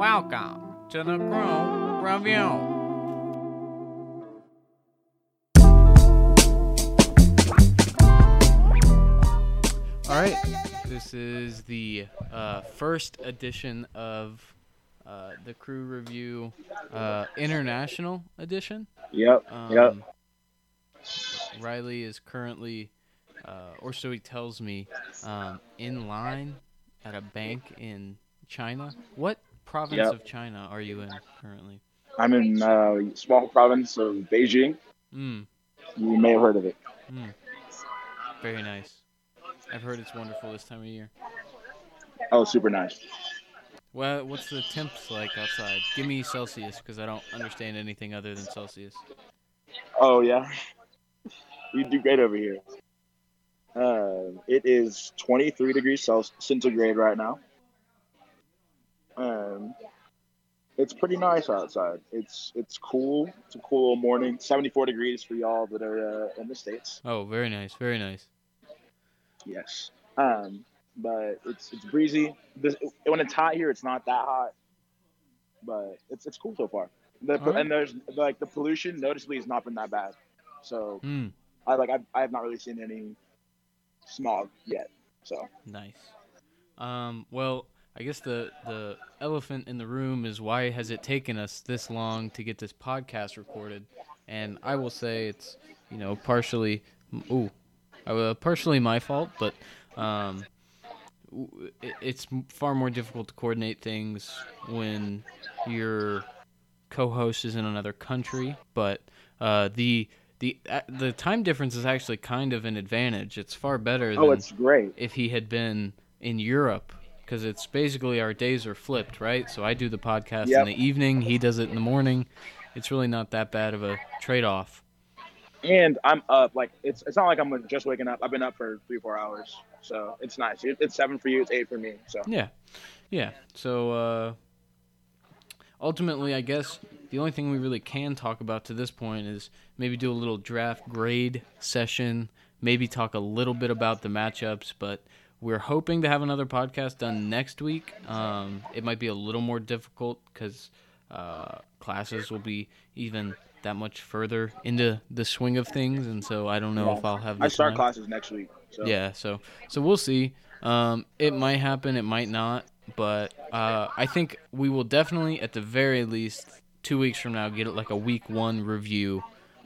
Welcome to the Crew Review. All right, this is the uh, first edition of uh, the Crew Review uh, International Edition. Yep. Um, Yep. Riley is currently, uh, or so he tells me, um, in line at a bank in China. What province Yep. of China are you in currently? I'm in uh, small province of Beijing. Mm, You may have heard of it. mm. Very nice. I've heard it's wonderful this time of year. Oh, super nice. Well, what's the temps like outside? Give me Celsius because I don't understand anything other than Celsius. Oh yeah. You do great over here. Um, it is 23 degrees Celsius centigrade right now. Um, it's pretty nice outside. It's it's cool. It's a cool little morning. 74 degrees for y'all that are uh, in the states. Oh, very nice, very nice. Yes. Um, but it's it's breezy. This, when it's hot here, it's not that hot, but it's it's cool so far. The, Alright. And there's like the pollution noticeably has not been that bad. So Mm, I like I, I have not really seen any smog yet. So nice. Um, well, I guess the the elephant in the room is why has it taken us this long to get this podcast recorded? And I will say it's you know partially ooh, uh, partially my fault, but um, it- it's far more difficult to coordinate things when your co-host is in another country. But uh, the the uh, the time difference is actually kind of an advantage. It's far better oh, it's great. if he had been in Europe because it's basically our days are flipped, right? So I do the podcast Yep. in the evening, he does it in the morning. It's really not that bad of a trade-off. And I'm up like it's it's not like I'm just waking up. I've been up for three four hours, so it's nice. It's seven for you. It's eight for me. So Yeah. Yeah. So uh ultimately, I guess the only thing we really can talk about to this point is maybe do a little draft grade session, maybe talk a little bit about the matchups, but we're hoping to have another podcast done next week. Um, it might be a little more difficult because uh, classes will be even that much further into the swing of things, and so I don't know if I'll have. I start classes next week. So Yeah, so so we'll see. Um, it might happen, it might not, but uh, I think we will definitely, at the very least, two weeks from now, get it like a week one review.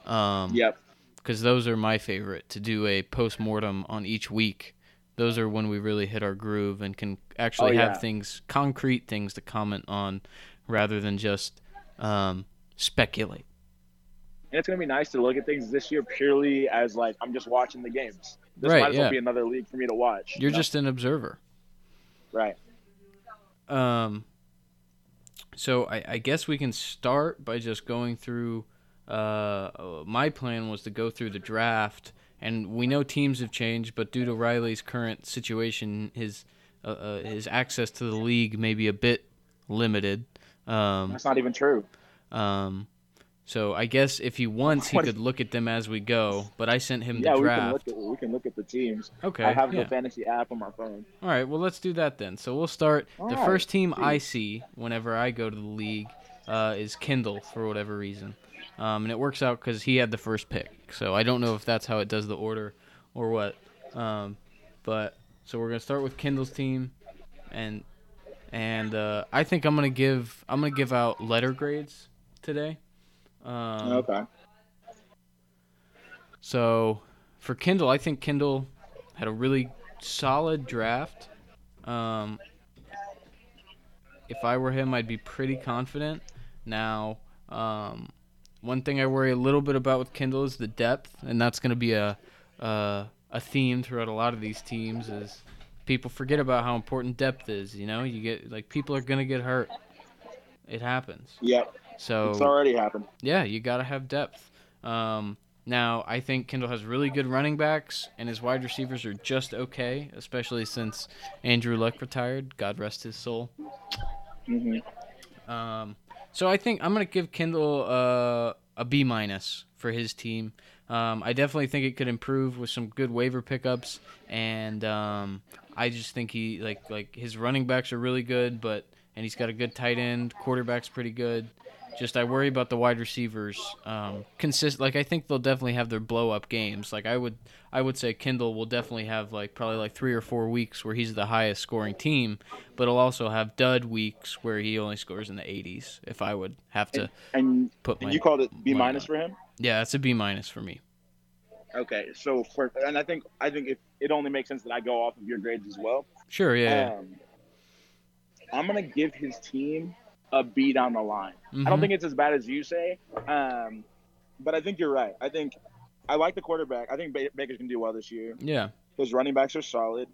Um, Yep. because those are my favorite to do a post mortem on each week. Those are when we really hit our groove and can actually Oh, have things, concrete things to comment on, rather than just um, speculate. And it's gonna be nice to look at things this year purely as like I'm just watching the games. This Right, might as well be another league for me to watch. You're you know? just an observer. right. Um, so I, I guess we can start by just going through. Uh, my plan was to go through the draft, and we know teams have changed, but due to Riley's current situation, his uh, uh, his access to the league may be a bit limited. Um, That's not even true. um, so I guess if he wants, he could look at them as we go. But I sent him Yeah, the we can draft. look at we can look at the teams. okay. I have yeah. the fantasy app on my phone. All right, well, let's do that then. So we'll start. All the right, first team. I see whenever I go to the league uh, is Kindle for whatever reason, um, and it works out because he had the first pick. So I don't know if that's how it does the order or what. Um, but so we're gonna start with Kindle's team, and and uh, I think I'm gonna give I'm gonna give out letter grades today. Um, okay. so for Kindle, I think Kindle had a really solid draft. Um, if I were him, I'd be pretty confident. Now, um, one thing I worry a little bit about with Kindle is the depth, and that's going to be a, a a theme throughout a lot of these teams. Is people forget about how important depth is. You know, you get like people are going to get hurt. It happens. Yep. So It's already happened. yeah, you got to have depth. Um, now, I think Kendall has really good running backs, and his wide receivers are just okay, especially since Andrew Luck retired. God rest his soul. hmm Um, so I think I'm gonna give Kendall uh, a B minus for his team. Um, I definitely think it could improve with some good waiver pickups, and um, I just think he like like his running backs are really good, but and he's got a good tight end. Quarterback's pretty good. Just I worry about the wide receivers. Um, consist like I think they'll definitely have their blow up games. Like I would I would say Kindle will definitely have like probably like three or four weeks where he's the highest scoring team, but he'll also have dud weeks where he only scores in the 80s. If I would have to And, put and my you called it B minus for him. yeah, it's a B minus for me. Okay, so for and I think I think it, it only makes sense that I go off of your grades as well. Sure, yeah. yeah. Um, I'm gonna give his team a B on the line. I Mhm. don't think it's as bad as you say, um, but I think you're right. I think I like the quarterback. I think ba- Baker's gonna do well this year. yeah. His running backs are solid,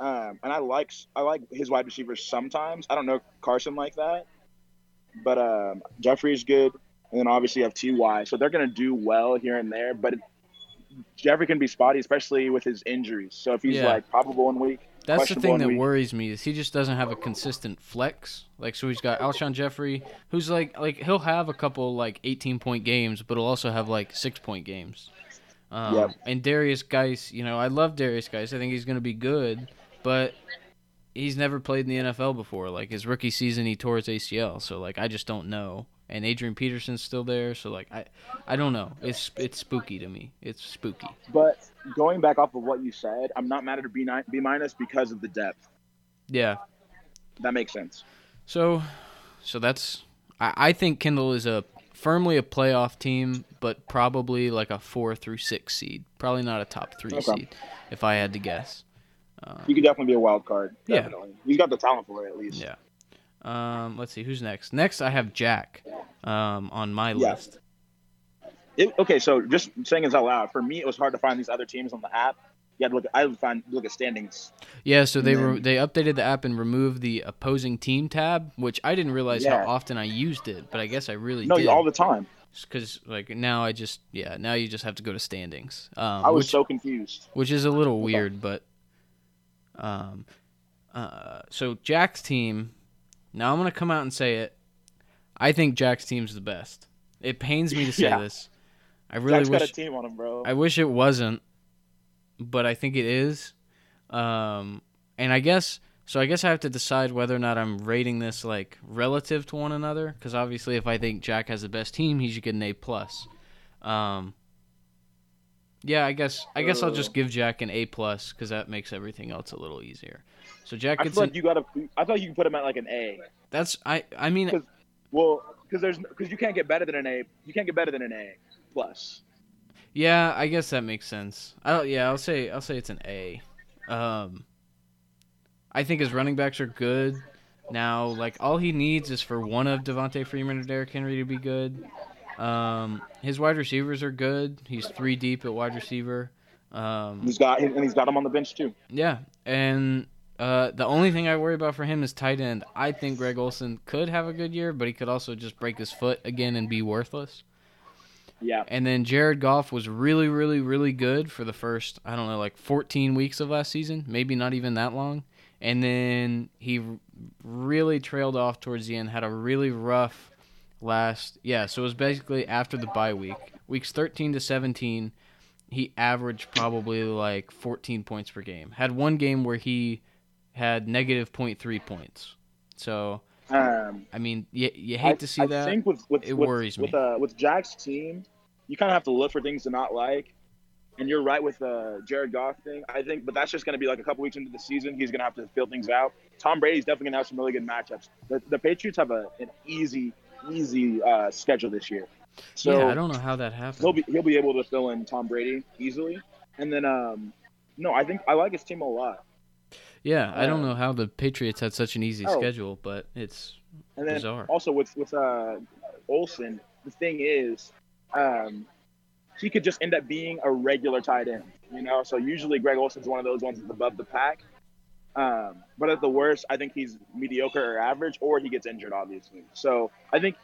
um, and I like I like his wide receivers sometimes. I don't know Carson like that, but um, Jeffery's good, and then obviously you have Ty, so they're gonna do well here and there. But Jeffrey can be spotty, especially with his injuries. So if he's Yeah. like probable one week, That's the thing that week. worries me is he just doesn't have a consistent flex. Like so he's got Alshon Jeffery, who's like like he'll have a couple like 18 point games, but he'll also have like six point games. Um, Yep. And Derrius Guice, you know, I love Derrius Guice. I think he's going to be good, but he's never played in the NFL before. Like his rookie season, he tore his ACL, so like I just don't know. And Adrian Peterson's still there, so like I, I don't know. It's it's spooky to me. It's spooky. But going back off of what you said, I'm not mad at a B nine B minus because of the depth. Yeah. That makes sense. So, so that's I, I think Kindle is a firmly a playoff team, but probably like a four through six seed. Probably not a top three Okay. seed, if I had to guess. Um, He could definitely be a wild card. Yeah. Definitely. He's got the talent for it at least. yeah. Um, let's see who's next. Next, I have Jack um, on my Yeah. list. It, okay, so just saying this out loud, for me, it was hard to find these other teams on the app. You had to look. At, I would find look at standings. Yeah, so they And re- they updated the app and removed the opposing team tab, which I didn't realize Yeah. how often I used it, but I guess I really No, did. all the time. because like now I just yeah now you just have to go to standings. Um, I was which, so confused. which is a little weird, but um, uh, so Jack's team. Now I'm gonna come out and say it. I think Jack's team's the best. It pains me to say Yeah. this. I really Jack's got wish a team on him, bro. I wish it wasn't, but I think it is. Um, and I guess so. I guess I have to decide whether or not I'm rating this like relative to one another. Because obviously, if I think Jack has the best team, he should get an A plus. Um, yeah, I guess I guess I'll just Uh. give Jack an A plus because that makes everything else a little easier. So Jack I gets feel an, you got to. I thought you could put him at like an A. that's I I mean 'Cause- Well, because there's because you can't get better than an A. You can't get better than an A plus. Yeah, I guess that makes sense. I yeah, I'll say I'll say it's an A. Um, I think his running backs are good. Now, like all he needs is for one of Devonta Freeman or Derrick Henry to be good. Um, his wide receivers are good. He's three deep at wide receiver. Um, He's got and he's got him on the bench too. yeah, and uh, the only thing I worry about for him is tight end. I think Greg Olsen could have a good year, but he could also just break his foot again and be worthless. Yeah. And then Jared Goff was really, really, really good for the first, I don't know, like 14 weeks of last season, maybe not even that long. And then he really trailed off towards the end, had a really rough last, yeah, so it was basically after the bye week. Weeks 13 to 17, he averaged probably like 14 points per game. Had one game where he had negative 0.3 points. So, Um, I mean, you, you hate I, to see I that. think with with It with, worries with, me. uh, with Jack's team, you kind of have to look for things to not like. And you're right with the Jared Goff thing. I think, but that's just going to be like a couple weeks into the season. He's going to have to fill things out. Tom Brady's definitely going to have some really good matchups. The, the Patriots have a, an easy, easy uh, schedule this year. So yeah, I don't know how that happened. he'll be he'll be able to fill in Tom Brady easily. And then, um, no, I think I like his team a lot. Yeah, I don't Uh, know how the Patriots had such an easy Oh. schedule, but it's And then Bizarre. also with with uh, Olsen, the thing is, um, he could just end up being a regular tight end. You know, so usually Greg Olsen's one of those ones that's above the pack. Um, but at the worst, I think he's mediocre or average, or he gets injured, obviously. So I think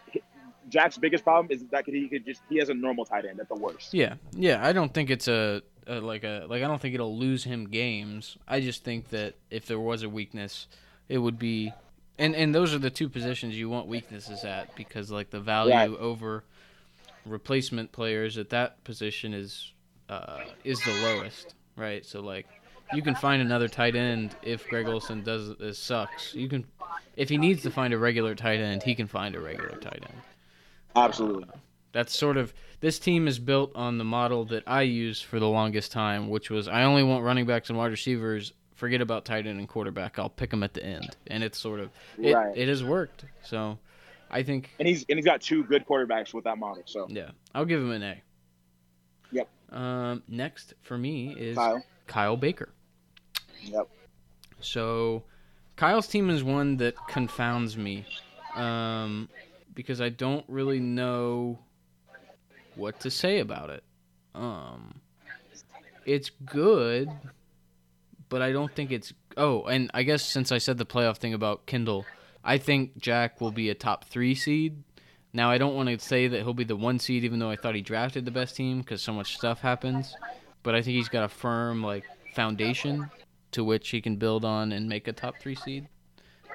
Jack's biggest problem is that he could just he has a normal tight end at the worst. yeah, yeah. I don't think it's a, a like a like I don't think it'll lose him games. I just think that if there was a weakness, it would be, and and those are the two positions you want weaknesses at because like the value Right. over replacement players at that position is uh, is the lowest, right? So like you can find another tight end if Greg Olsen does this sucks. You can if he needs to find a regular tight end, he can find a regular tight end. Absolutely. Uh, that's sort of this team is built on the model that I used for the longest time, which was I only want running backs and wide receivers. Forget about tight end and quarterback. I'll pick them at the end, and it's sort of it, Right. it has worked. So I think And he's and he's got two good quarterbacks with that model. So yeah, I'll give him an A. Yep. Um, next for me is Kyle. Kyle Baker. Yep. So, Kyle's team is one that confounds me, um, because I don't really know what to say about it. Um, it's good, but I don't think it's. Oh, and I guess since I said the playoff thing about Kindle, I think Jack will be a top three seed. Now I don't want to say that he'll be the one seed, even though I thought he drafted the best team because so much stuff happens. But I think he's got a firm like foundation to which he can build on and make a top three seed.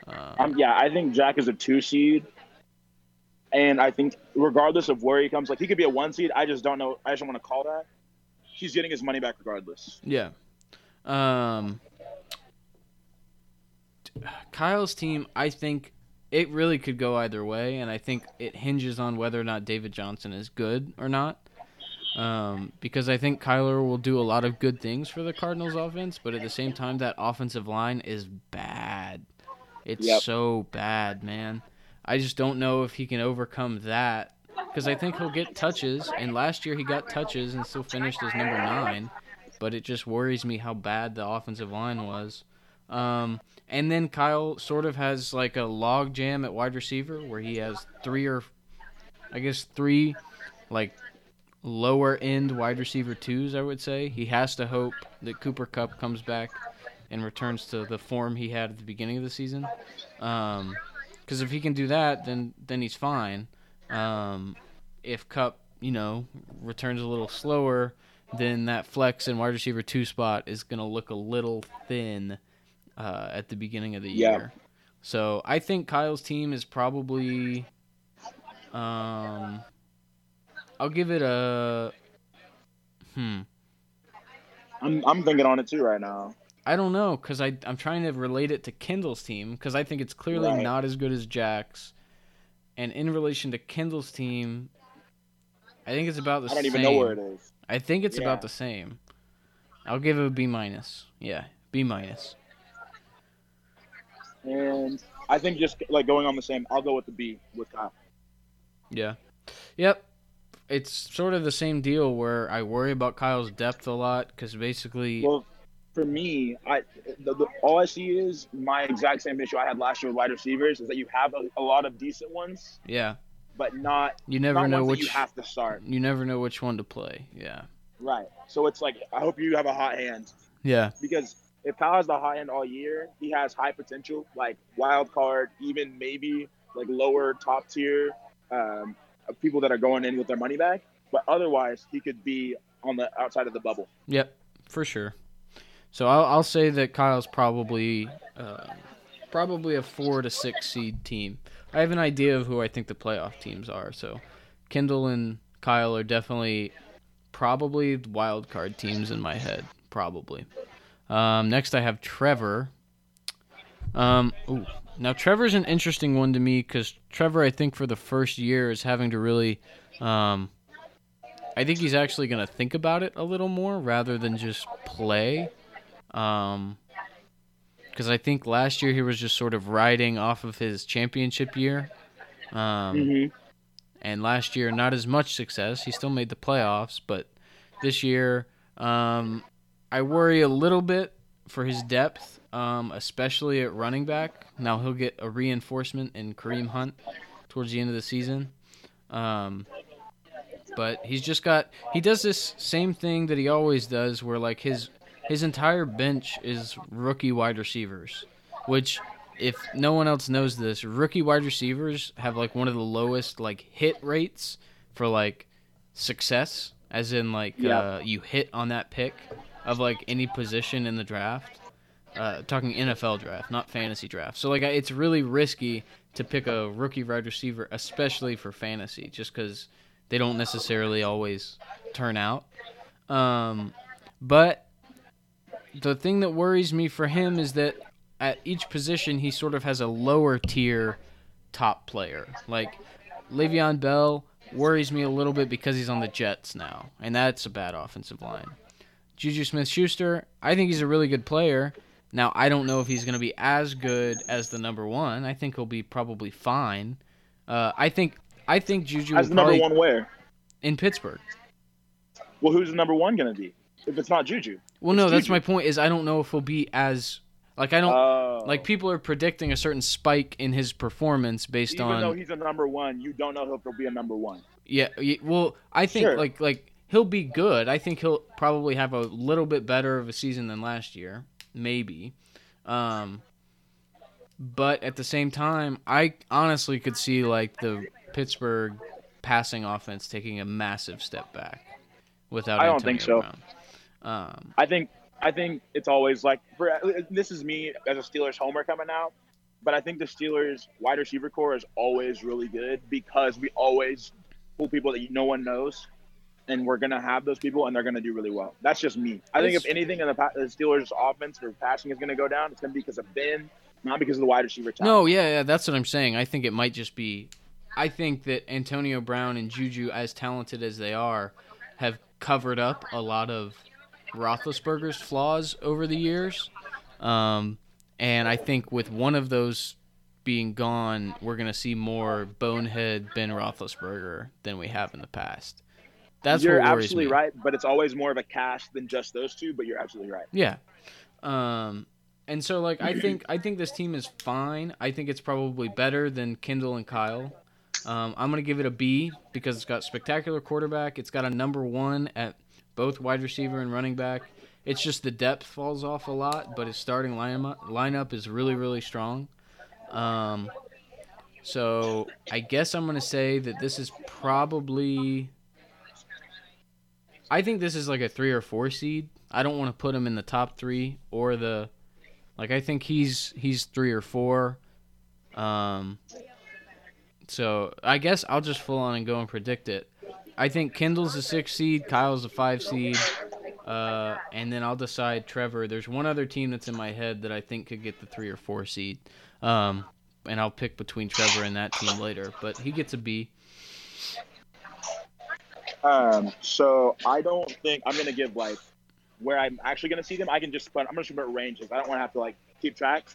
Um, Um, yeah, I think Jack is a two seed, and I think regardless of where he comes, like he could be a one seed. I just don't know. I just don't want to call that. He's getting his money back regardless. yeah. Um, Kyle's team, I think it really could go either way, and I think it hinges on whether or not David Johnson is good or not. Um, because I think Kyler will do a lot of good things for the Cardinals offense, but at the same time, that offensive line is bad. It's Yep. so bad, man. I just don't know if he can overcome that because I think he'll get touches, and last year he got touches and still finished as number nine, but it just worries me how bad the offensive line was. Um, and then Kyle sort of has like a log jam at wide receiver where he has three or, I guess three, like lower end wide receiver twos. I would say he has to hope that Cooper Kupp comes back and returns to the form he had at the beginning of the season. Um, because if he can do that, then then he's fine. Um, if Cup, you know, returns a little slower, then that flex and wide receiver two spot is gonna look a little thin uh, at the beginning of the Yeah. year. So I think Kyle's team is probably, um, I'll give it a, hmm. I'm I'm thinking on it too right now. I don't know because I I'm trying to relate it to Kindle's team because I think it's clearly Right. not as good as Jack's, and in relation to Kindle's team, I think it's about the same. I don't same. even know where it is. I think it's Yeah. about the same. I'll give it a B minus. Yeah, B minus. And I think just like going on the same, I'll go with the B with Kyle. Yeah. Yep. It's sort of the same deal where I worry about Kyle's depth a lot because basically, Well, for me, I the, the, all I see is my exact same issue I had last year with wide receivers is that you have a, a lot of decent ones, yeah, but not you never not know ones which you have to start. you never know which one to play. Yeah. Right. So it's like I hope you have a hot hand Yeah. because if Kyle has the hot hand all year, he has high potential, like wild card, even maybe like lower top tier um, people that are going in with their money back. But otherwise, he could be on the outside of the bubble. Yep, for sure. So I'll, I'll say that Kyle's probably uh, probably a four to six seed team. I have an idea of who I think the playoff teams are. So Kendall and Kyle are definitely probably wild card teams in my head. Probably. Um, next, I have Trevor. Um, ooh. Now Trevor's an interesting one to me because Trevor, I think, for the first year is having to really. Um, I think he's actually going to think about it a little more rather than just play. Um, because I think last year he was just sort of riding off of his championship year. Um, Mm-hmm. and last year not as much success. He still made the playoffs, but this year um, I worry a little bit for his depth, um, especially at running back. Now he'll get a reinforcement in Kareem Hunt towards the end of the season. Um, but he's just got he does this same thing that he always does where like his his entire bench is rookie wide receivers, which if no one else knows this, rookie wide receivers have like one of the lowest like hit rates for like success, as in like Yeah. uh, you hit on that pick of like any position in the draft. Uh, talking NFL draft, not fantasy draft. So like it's really risky to pick a rookie wide receiver, especially for fantasy, just because they don't necessarily always turn out. Um, but the thing that worries me for him is that at each position he sort of has a lower tier top player. Like Le'Veon Bell worries me a little bit because he's on the Jets now, and that's a bad offensive line. Juju Smith Schuster, I think he's a really good player. Now, I don't know if he's going to be as good as the number one. I think he'll be probably fine. Uh, I think I think Juju As the number one where? in Pittsburgh. Well, who's the number one going to be? If it's not Juju. Well, no, It's that's my point. Is I don't know if he'll be as like I don't Oh. like people are predicting a certain spike in his performance based on. Even on though he's a number one, you don't know if he'll be a number one. Yeah, well, I think Sure. like like he'll be good. I think he'll probably have a little bit better of a season than last year, maybe. Um, but at the same time, I honestly could see like the Pittsburgh passing offense taking a massive step back without. I don't think so. Brown. Um, I think I think it's always like for this is me as a Steelers homer coming out, but I think the Steelers wide receiver core is always really good because we always pull people that no one knows, and we're gonna have those people and they're gonna do really well. That's just me. I think if anything in the, pa- the Steelers offense or passing is gonna go down, it's gonna be because of Ben, not because of the wide receiver talent. No, yeah, yeah, that's what I'm saying. I think it might just be. I think that Antonio Brown and Juju, as talented as they are, have covered up a lot of Roethlisberger's flaws over the years. Um, and I think with one of those being gone, we're going to see more bonehead Ben Roethlisberger than we have in the past. That's you're absolutely me. right, but it's always more of a cast than just those two. But you're absolutely right. Yeah. Um and so like I think I think this team is fine. I think it's probably better than Kindle and Kyle. Um, I'm gonna give it a B because it's got spectacular quarterback. It's got a number one at both wide receiver and running back. It's just the depth falls off a lot, but his starting lineup lineup is really really strong. Um, so I guess I'm gonna say that this is probably. I think this is like a three or four seed. I don't want to put him in the top three or the, like I think he's he's three or four. Um. So I guess I'll just full on and go and predict it. I think Kindle's a six seed, Kyle's a five seed, uh, and then I'll decide Trevor. There's one other team that's in my head that I think could get the three or four seed, um, and I'll pick between Trevor and that team later. But he gets a B. Um, so I don't think I'm gonna give like where I'm actually gonna see them. I can just put I'm gonna put ranges. I don't want to have to like keep track.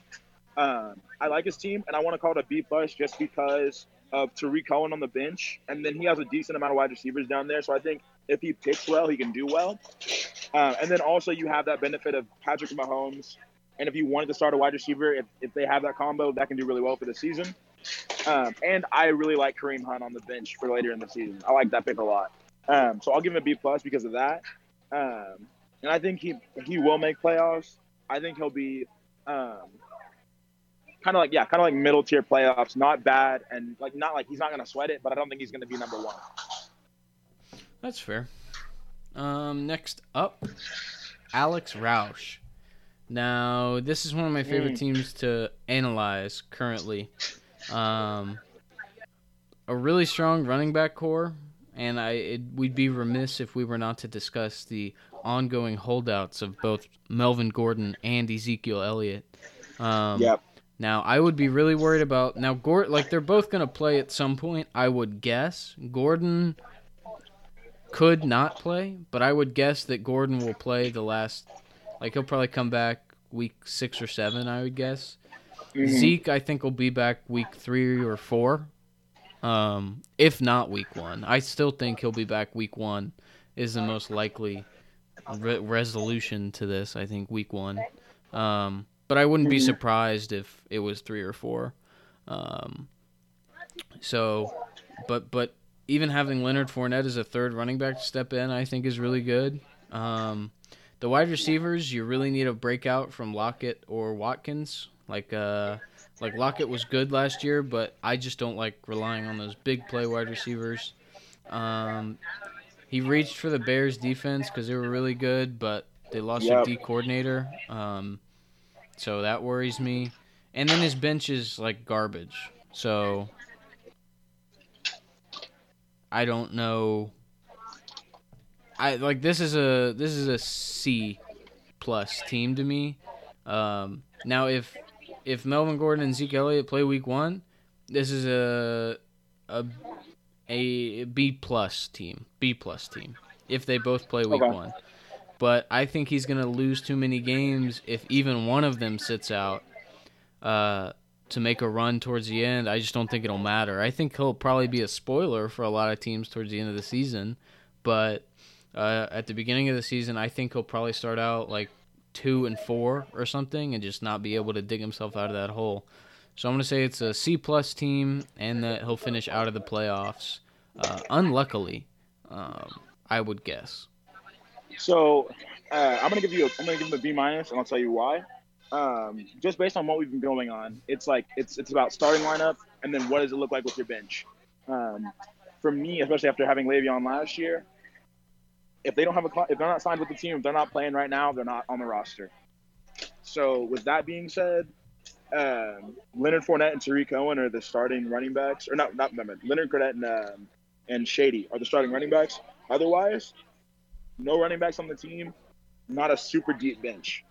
Um, I like his team, and I want to call it a B plus just because of Tarik Cohen on the bench, and then he has a decent amount of wide receivers down there. So I think if he picks well, he can do well. Uh, and then also you have that benefit of Patrick Mahomes, and if you wanted to start a wide receiver, if, if they have that combo, that can do really well for the season. Um, and I really like Kareem Hunt on the bench for later in the season. I like that pick a lot. Um, so I'll give him a B plus because of that. Um, and I think he he will make playoffs. I think he'll be um, kind of like yeah, kind of like middle tier playoffs. Not bad and like not like he's not gonna sweat it, but I don't think he's gonna be number one. That's fair. Um, next up, Alex Roush. Now, this is one of my favorite Mm. teams to analyze currently. Um, a really strong running back core, and I it, we'd be remiss if we were not to discuss the ongoing holdouts of both Melvin Gordon and Ezekiel Elliott. Um, Yep. Now, I would be really worried about now. Gordon, like they're both going to play at some point. I would guess Gordon could not play, but I would guess that Gordon will play the last. Like he'll probably come back week six or seven. I would guess. Mhm. Zeke, I think, will be back week three or four, um, if not week one. I still think he'll be back week one. Is the most likely re- resolution to this. I think week one. Um, but I wouldn't be Mhm. surprised if it was three or four. Um, so, but but even having Leonard Fournette as a third running back to step in, I think is really good. Um, the wide receivers, you really need a breakout from Lockett or Watkins. Like uh, like Lockett was good last year, but I just don't like relying on those big play wide receivers. Um, he reached for the Bears defense because they were really good, but they lost Yep. their D coordinator. Um, so that worries me. And then his bench is like garbage. So I don't know. I like this is a this is a C plus team to me. Um, now if if Melvin Gordon and Zeke Elliott play week one, this is a a a B plus team, B plus team. If they both play week Okay. one, but I think he's gonna lose too many games if even one of them sits out. Uh, to make a run towards the end, I just don't think it'll matter. I think he'll probably be a spoiler for a lot of teams towards the end of the season, but uh, at the beginning of the season, I think he'll probably start out like two and four or something, and just not be able to dig himself out of that hole. So I'm gonna say it's a C plus team, and that he'll finish out of the playoffs. Uh, unluckily, um, I would guess. So uh, I'm gonna give you. A, I'm gonna give him a B minus, and I'll tell you why. Um, just based on what we've been going on, it's like it's it's about starting lineup, and then what does it look like with your bench. Um, for me, especially after having Le'Veon last year, if they don't have a if they're not signed with the team, if they're not playing right now, they're not on the roster. So with that being said, um, Leonard Fournette and Tarik Cohen are the starting running backs, or not not no, Leonard Fournette and um, and Shady are the starting running backs. Otherwise, no running backs on the team, not a super deep bench.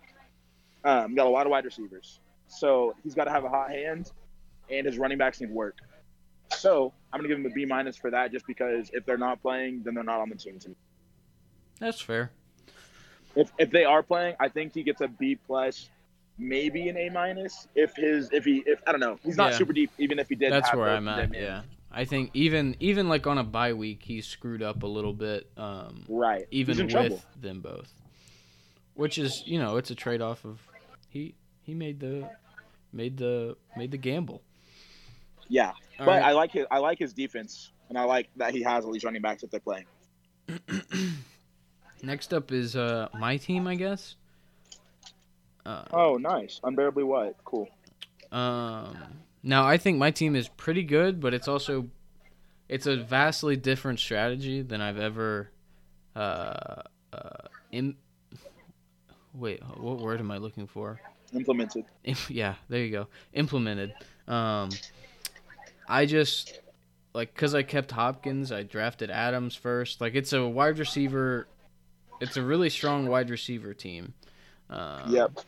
Um, got a lot of wide receivers, so he's got to have a hot hand, and his running backs need work. So I'm gonna give him a B minus for that, just because if they're not playing, then they're not on the team. to me. That's fair. If if they are playing, I think he gets a B plus, maybe an A minus. If his if he if I don't know, he's not Yeah. super deep. Even if he did, That's where I'm at. Yeah, I think even even like on a bye week, he's screwed up a little bit. Um, Right. even with trouble. them both, which is you know it's a trade off of he he made the made the made the gamble. Yeah, All but right. I like his I like his defense, and I like that he has all these running backs that they're playing. Next up is uh my team, I guess. Uh, Oh, nice. Unbearably what? Cool. Um, now I think my team is pretty good, but it's also it's a vastly different strategy than I've ever uh uh in wait what word am I looking for? Implemented. Yeah, there you go. Implemented. Um, I just like because I kept Hopkins, I drafted Adams first. Like it's a wide receiver. It's a really strong wide receiver team. Um, Yep.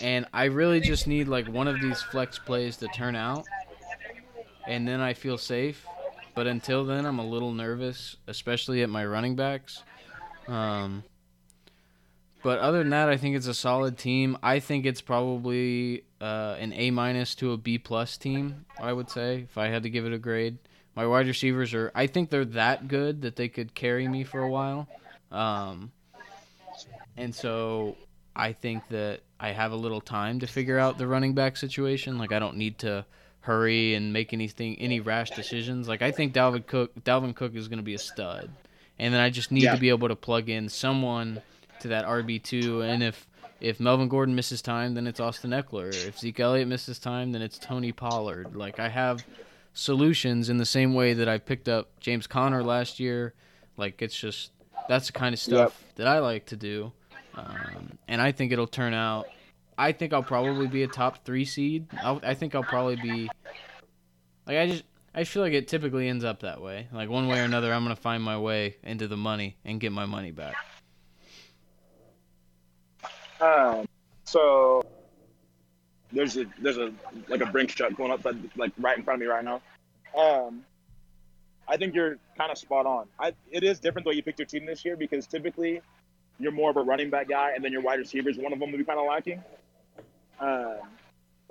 and I really just need like one of these flex plays to turn out, and then I feel safe. But until then, I'm a little nervous, especially at my running backs. Um, but other than that, I think it's a solid team. I think it's probably uh, an A minus to a B plus team. I would say if I had to give it a grade. My wide receivers are. I think they're that good that they could carry me for a while. Um, and so I think that I have a little time to figure out the running back situation. Like I don't need to hurry and make anything any rash decisions. Like I think Dalvin Cook Dalvin Cook is going to be a stud. And then I just need Yeah. to be able to plug in someone to that RB2 and if if Melvin Gordon misses time, then it's Austin Ekeler. If Zeke Elliott misses time, then it's Tony Pollard. Like I have solutions in the same way that I picked up James Conner last year. Like it's just that's the kind of stuff that I like to do, um, and I think it'll turn out. I think I'll probably be a top three seed. I'll, I think I'll probably be. Like I just I feel like it typically ends up that way. Like one way or another, I'm gonna find my way into the money and get my money back. Um, so there's a there's a like a brink shot going up like right in front of me right now. Um, I think you're kind of spot on. I it is different the way you picked your team this year because typically you're more of a running back guy, and then your wide receivers one of them will be kind of lacking. Um,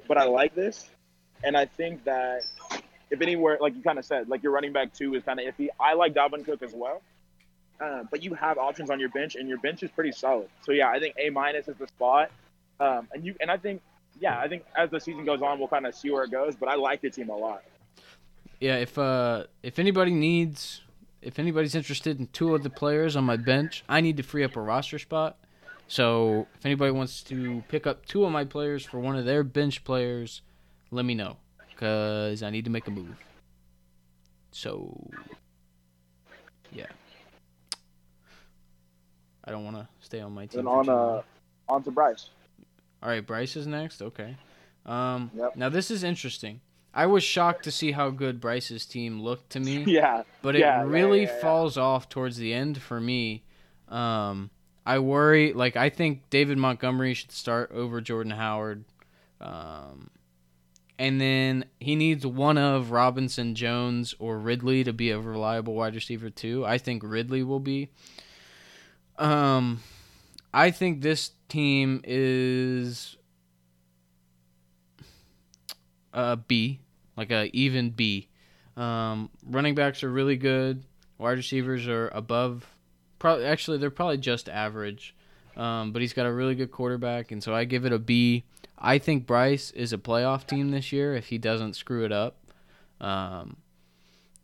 but I like this, and I think that if anywhere, like you kind of said, like your running back two is kind of iffy. I like Dalvin Cook as well. Uh, but you have options on your bench, and your bench is pretty solid. So yeah, I think A minus is the spot. Um, and you and I think yeah, I think as the season goes on, we'll kind of see where it goes. But I like the team a lot. Yeah, if uh if anybody needs if anybody's interested in two of the players on my bench, I need to free up a roster spot. So if anybody wants to pick up two of my players for one of their bench players, let me know because I need to make a move. So yeah, I don't want to stay on my team. And on uh, on to Bryce. All right, Bryce is next. Okay. Um, Yep. Now this is interesting. I was shocked to see how good Bryce's team looked to me. Yeah, but it yeah, really yeah, yeah. falls off towards the end for me. Um, I worry. Like I think David Montgomery should start over Jordan Howard, um, and then he needs one of Robinson, Jones, or Ridley to be a reliable wide receiver too. I think Ridley will be. Um, I think this team is a B, like a even B. Um, running backs are really good. Wide receivers are above. Probably actually they're probably just average. Um, but he's got a really good quarterback, and so I give it a B. I think Bryce is a playoff team this year if he doesn't screw it up. Um,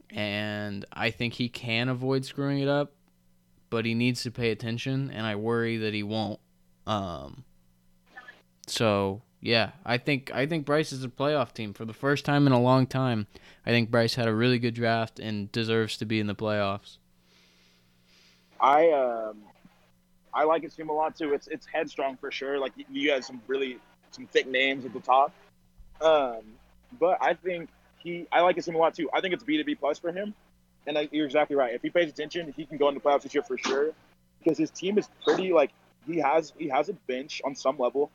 and I think he can avoid screwing it up, but he needs to pay attention, and I worry that he won't. Um, so yeah, I think I think Bryce is a playoff team for the first time in a long time. I think Bryce had a really good draft and deserves to be in the playoffs. I um, I like his team a lot too. It's it's headstrong for sure. Like you- guys some really some thick names at the top. Um, but I think he I like his team a lot too. I think it's B to B plus for him. And I, you're exactly right. If he pays attention, he can go in the playoffs this year for sure. Because his team is pretty like he has he has a bench on some level.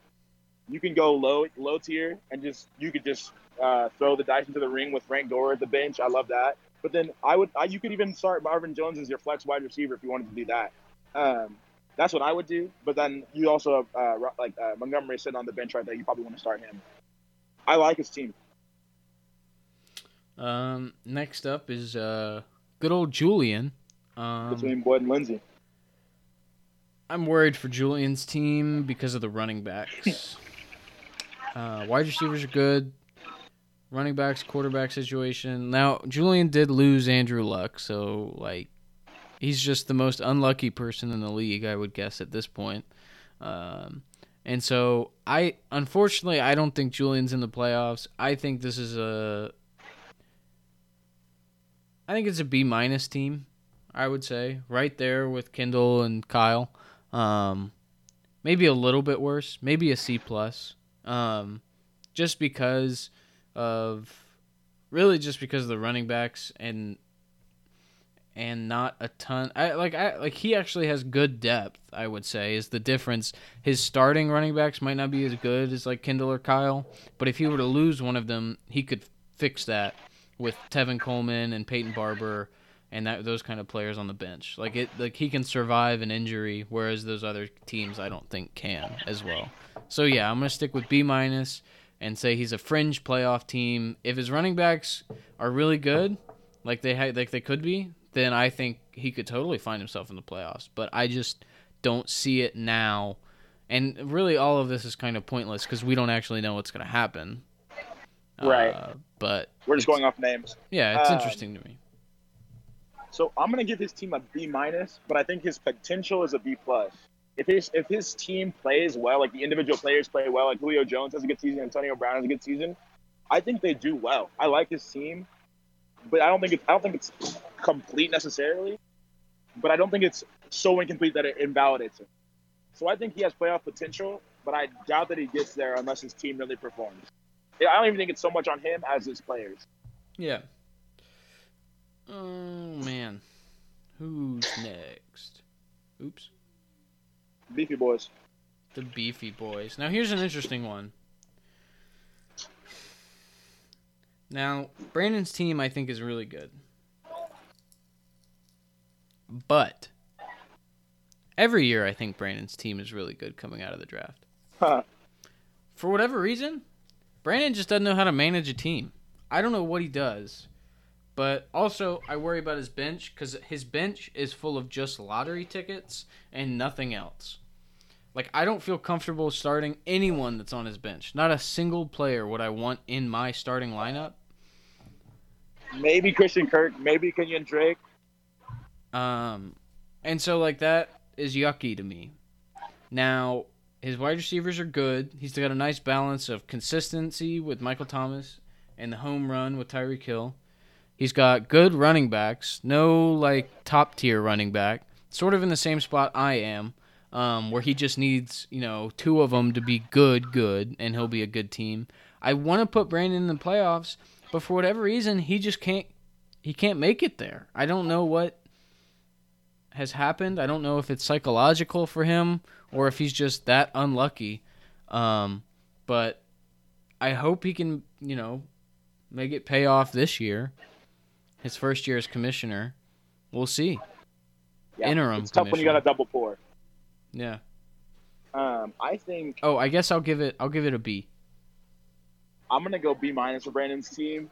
You can go low low tier and just you could just uh, throw the dice into the ring with Frank Gore at the bench. I love that. But then I would I, you could even start Marvin Jones as your flex wide receiver if you wanted to do that. Um, that's what I would do. But then you also uh, like uh, Montgomery sitting on the bench right there. You probably want to start him. I like his team. Um, next up is uh, good old Julian. Um, between Boyd and Lindsey. I'm worried for Julian's team because of the running backs. uh, wide receivers are good. Running backs, quarterback situation. Now, Julian did lose Andrew Luck, so like he's just the most unlucky person in the league, I would guess at this point. Um, and so I unfortunately I don't think Julian's in the playoffs. I think this is a I think it's a B minus team. I would say right there with Kendall and Kyle. Um, maybe a little bit worse, maybe a C plus. Um, just because of really just because of the running backs and and not a ton. I like I like he actually has good depth. I would say is the difference. His starting running backs might not be as good as like Kendall or Kyle, but if he were to lose one of them, he could fix that with Tevin Coleman and Peyton Barber and that those kind of players on the bench. Like it like he can survive an injury, whereas those other teams I don't think can as well. So yeah, I'm gonna stick with B minus and say he's a fringe playoff team. If his running backs are really good, like they ha- like they could be, then I think he could totally find himself in the playoffs. But I just don't see it now. And really, all of this is kind of pointless because we don't actually know what's going to happen. Right. Uh, but We're just going off names. Yeah, it's Um, interesting to me. So I'm gonna give his team a B minus, but I think his potential is a B plus. If his if his team plays well, like the individual players play well, like Julio Jones has a good season, Antonio Brown has a good season, I think they do well. I like his team, but I don't think it's I don't think it's complete necessarily. But I don't think it's so incomplete that it invalidates him. So I think he has playoff potential, but I doubt that he gets there unless his team really performs. I don't even think it's so much on him as his players. Yeah. Oh man, who's next? Oops, Beefy boys. the Beefy Boys. Now here's an interesting one. Now Brandon's team, I think, is really good, but every year I think Brandon's team is really good coming out of the draft. Huh. For whatever reason, Brandon just doesn't know how to manage a team. I don't know what he does. But also, I worry about his bench because his bench is full of just lottery tickets and nothing else. Like, I don't feel comfortable starting anyone that's on his bench. Not a single player would I want in my starting lineup. Maybe Christian Kirk, maybe Kenyan Drake. Um, and so, like, that is yucky to me. Now, his wide receivers are good. He's got a nice balance of consistency with Michael Thomas and the home run with Tyreek Hill. He's got good running backs, no like top tier running back, sort of in the same spot I am, um, where he just needs you know two of them to be good, good, and he'll be a good team. I want to put Brandon in the playoffs, but for whatever reason, he just can't he can't make it there. I don't know what has happened. I don't know if it's psychological for him or if he's just that unlucky. Um, but I hope he can, you know, make it pay off this year. His first year as commissioner. We'll see. Yeah, Interim It's tough when you got a double four. Yeah. Um, I think Oh, I guess I'll give it I'll give it a B. I'm gonna go B minus for Brandon's team.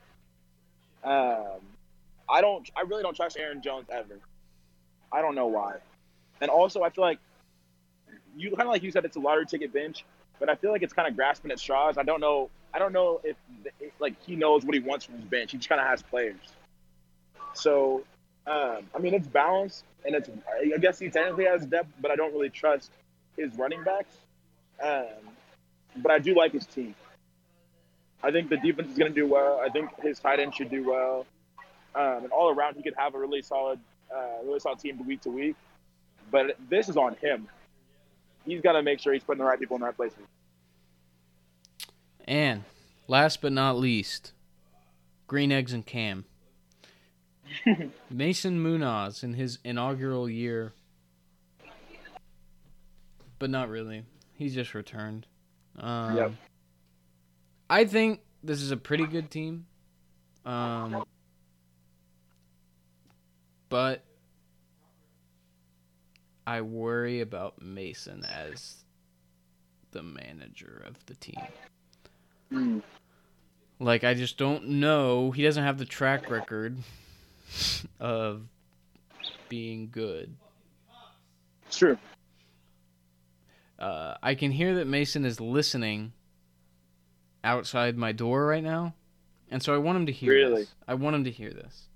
Um, I don't. I really don't trust Aaron Jones ever. I don't know why. And also, I feel like you kind of like you said, it's a lottery ticket bench, but I feel like it's kind of grasping at straws. I don't know. I don't know if, if like he knows what he wants from his bench. He just kind of has players. So, um, I mean, it's balanced, and it's. I guess he technically has depth, but I don't really trust his running backs. Um, but I do like his team. I think the defense is going to do well. I think his tight end should do well, um, and all around he could have a really solid, uh, really solid team week to week. But this is on him. He's got to make sure he's putting the right people in the right places. And last but not least, Green Eggs and Cam. Mason Munoz in his inaugural year, but not really. He just returned. Um, Yep. I think this is a pretty good team. Um, but I worry about Mason as the manager of the team. Mm. Like I just don't know. He doesn't have the track record of being good. It's true. Uh, I can hear that Mason is listening outside my door right now, and so I want him to hear Really? this. I want him to hear this.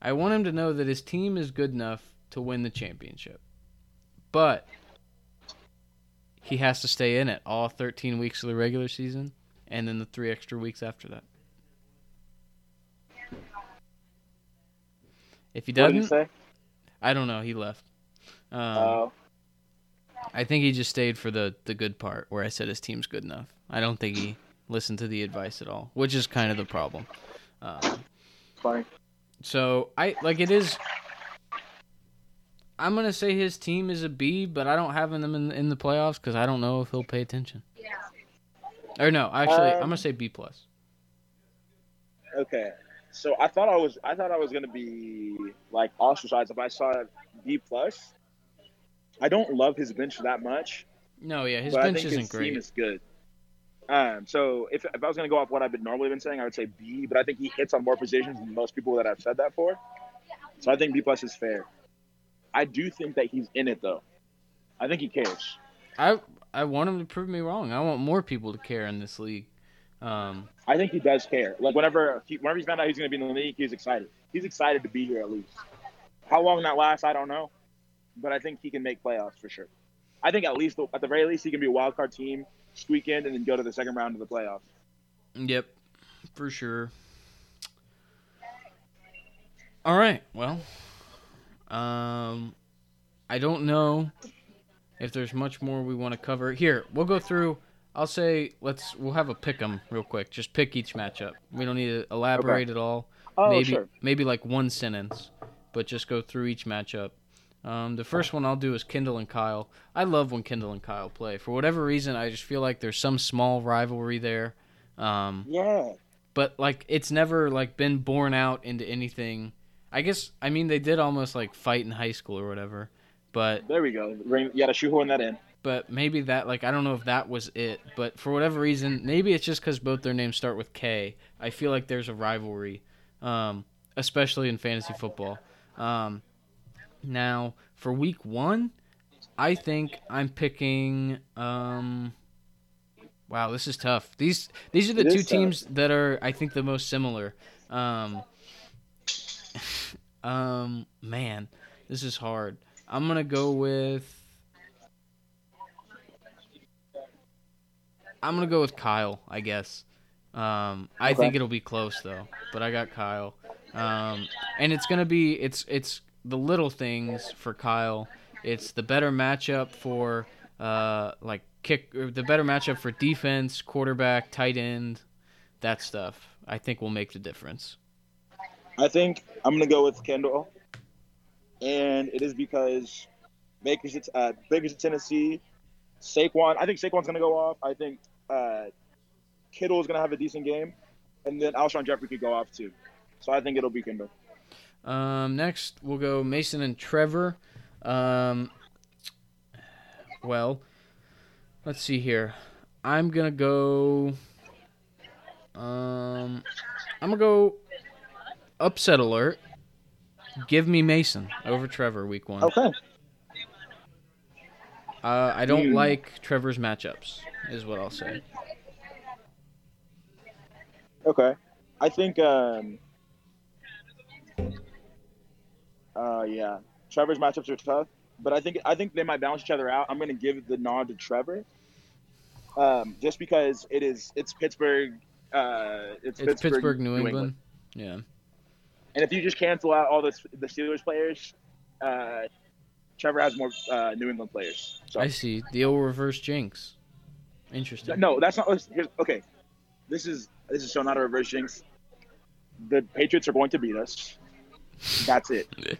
I want him to know that his team is good enough to win the championship, but he has to stay in it all 13 weeks of the regular season, and then the three extra weeks after that. If he What did you doesn't, say? I don't know. He left. Um, Uh, I think he just stayed for the the good part where I said his team's good enough. I don't think he listened to the advice at all, which is kind of the problem. Um, funny. so I like it is. I'm gonna say his team is a B, but I don't have him in in the playoffs because I don't know if he'll pay attention. Yeah. Or no, actually, I'm Um, gonna say B plus. Okay. So I thought I was I thought I was gonna be like ostracized if I saw B plus. I don't love his bench that much, No, yeah, his bench isn't his great. team is good. Um, so if, if I was gonna go off what I've been normally been saying, I would say B, but I think he hits on more positions than most people that I've said that for. So I think B plus is fair. I do think that he's in it though. I think he cares. I I want him to prove me wrong. I want more people to care in this league. Um, I think he does care. Like whenever he, whenever he's found out he's going to be in the league, he's excited. He's excited to be here at least. How long that lasts, I don't know, but I think he can make playoffs for sure. I think at least at the very least he can be a wild card team, squeak in, and then go to the second round of the playoffs. Yep, for sure. All right. Well, um, I don't know if there's much more we want to cover. Here, we'll go through. I'll say let's we'll have a pick 'em real quick. Just pick each matchup. We don't need to elaborate at all. Oh, maybe sure. maybe like one sentence, but just go through each matchup. Um, the first one I'll do is Kendall and Kyle. I love when Kendall and Kyle play. For whatever reason, I just feel like there's some small rivalry there. Um, Yeah. but like it's never like been born out into anything. I guess I mean they did almost like fight in high school or whatever, but There we go. You got to shoehorn that in. But maybe that like I don't know if that was it, but for whatever reason, maybe it's just because both their names start with K. I feel like there's a rivalry, um, especially in fantasy football. Um, now for week one, I think I'm picking. Um, wow, this is tough. These these are the It two tough. teams that are I think the most similar. Um, um, man, this is hard. I'm gonna go with. I'm gonna go with Kyle, I guess. Um, I Okay. think it'll be close though, but I got Kyle. Um, and it's gonna be it's it's the little things for Kyle. It's the better matchup for uh like kick or the better matchup for defense, quarterback, tight end. that stuff, I think will make the difference. I think I'm gonna go with Kendall, and it is because Baker's at uh, Baker's at Tennessee. Saquon, I think Saquon's gonna go off. I think uh, Kittle is gonna have a decent game, and then Alshon Jeffery could go off too. So I think it'll be Kendall. Um, next, we'll go Mason and Trevor. Um, well, let's see here. I'm gonna go. Um, I'm gonna go upset alert. Give me Mason over Trevor week one. Okay. Uh, I don't like Trevor's matchups, is what I'll say. Okay. I think. Um, uh, yeah. Trevor's matchups are tough, but I think I think they might balance each other out. I'm gonna give the nod to Trevor, um, just because it is it's Pittsburgh. Uh, it's, It's Pittsburgh, New, England. Yeah. And if you just cancel out all the the Steelers players, uh, Trevor has more uh, New England players. So I see. The old reverse jinx. Interesting. no, that's not. Okay, this is this is so not a reverse jinx. The Patriots are going to beat us. That's it.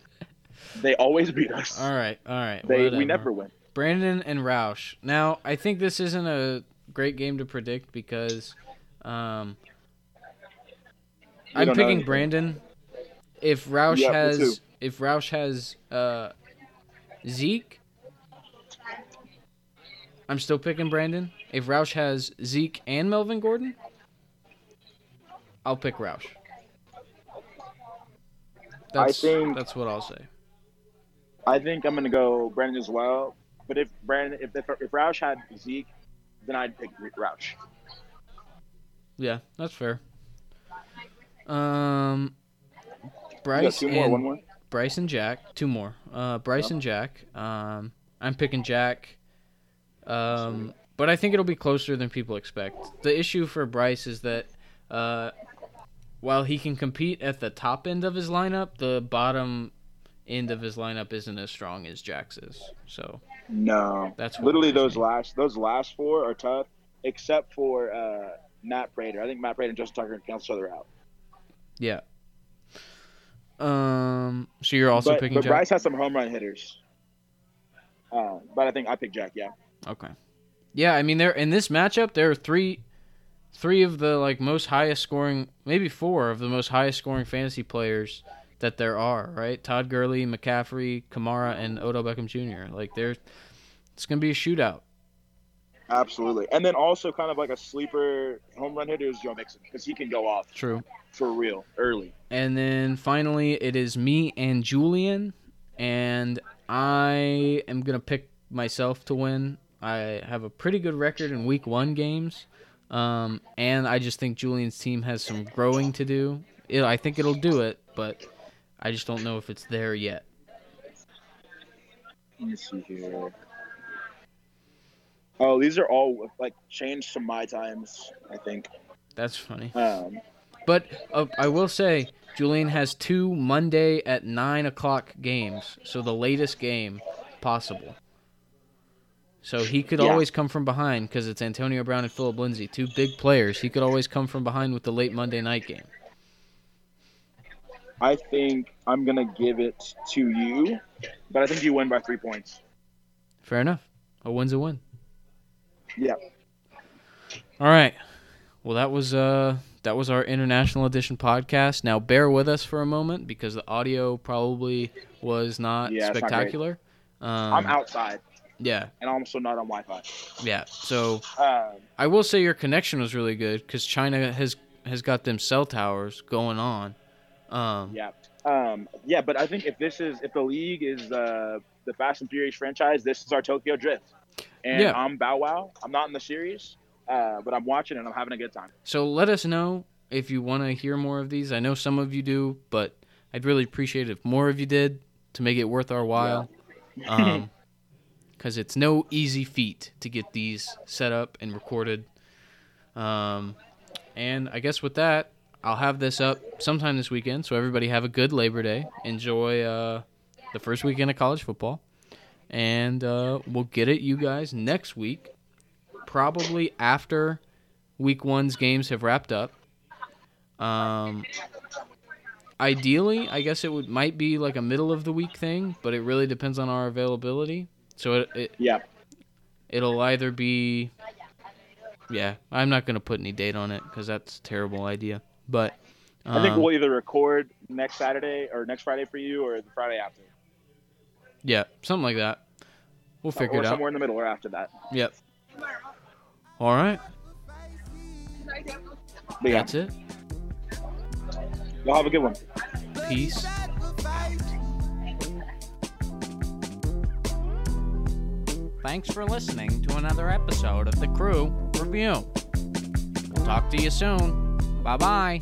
They always beat us. All right. All right. They whatever. we never win. Brandon and Roush. Now, I think this isn't a great game to predict because um, I'm picking. Brandon. If Roush has if Roush has uh, Zeke, I'm still picking Brandon. If Roush has Zeke and Melvin Gordon, I'll pick Roush. That's, think- that's what I'll say. I think I'm gonna go Brandon as well. But if Brandon, if if, if Roush had Zeke, then I'd pick Roush. Yeah, that's fair. Um, Bryce and one more. Bryce and Jack, two more. Uh, Bryce and Jack. Um, I'm picking Jack. Um, but I think it'll be closer than people expect. The issue for Bryce is that, uh, while he can compete at the top end of his lineup, the bottom end of his lineup isn't as strong as Jack's is. So No, that's literally those me. last those last four are tough, except for uh, Matt Prater. I think Matt Prater and Justin Tucker can cancel each other out. Yeah. Um. So you're also but picking but Jack. Bryce has some home run hitters. Uh, but I think I pick Jack. Yeah. Okay. Yeah, I mean there in this matchup there are three three of the like most highest scoring maybe four of the most highest scoring fantasy players that there are, right? Todd Gurley, McCaffrey, Kamara, and Odell Beckham Jr. Like there it's gonna be a shootout. Absolutely. And then also kind of like a sleeper home run hitter is Joe Mixon because he can go off True. for real early. And then finally it is me and Julian and I am gonna pick myself to win. I have a pretty good record in week one games. Um, and I just think Julian's team has some growing to do. It, I think it'll do it, but I just don't know if it's there yet. Let me see here. Oh, these are all like changed to my times. I think. That's funny. Um, But uh, I will say, Julian has two Monday at nine o'clock games, so the latest game possible. So he could Yeah. always come from behind because it's Antonio Brown and Phillip Lindsay, two big players. He could always come from behind with the late Monday night game. I think I'm gonna give it to you, but I think you win by three points. Fair enough. A win's a win. Yeah. All right. Well, that was uh that was our international edition podcast. Now bear with us for a moment because the audio probably was not Yeah, it's not spectacular. um, I'm outside, Yeah, and also not on Wi-Fi. yeah. So Um, I will say your connection was really good because China has has got them cell towers going on. Um, yeah. Um, yeah, but I think if this is if the league is uh, the Fast and Furious franchise, this is our Tokyo Drift. And Yeah. I'm Bow Wow. I'm not in the series, uh, but I'm watching and I'm having a good time. So let us know if you want to hear more of these. I know some of you do, but I'd really appreciate it if more of you did to make it worth our while. Um, because it's no easy feat to get these set up and recorded. Um, and I guess with that, I'll have this up sometime this weekend. So everybody have a good Labor Day. Enjoy uh, the first weekend of college football, and uh, we'll get it you guys next week, probably after week one's games have wrapped up. Um, ideally, I guess it would might be like a middle of the week thing, but it really depends on our availability. So it, it Yeah. it'll either be yeah i'm not gonna put any date on it because that's a terrible idea but I think um, we'll either record next Saturday or next Friday for you, or the Friday after, yeah something like that. We'll figure or it out. Or somewhere in the middle, or after that. yep. All right. Yeah, that's it. Y'all have a good one. peace thanks for listening to another episode of the crew review. We'll talk to you soon. Bye bye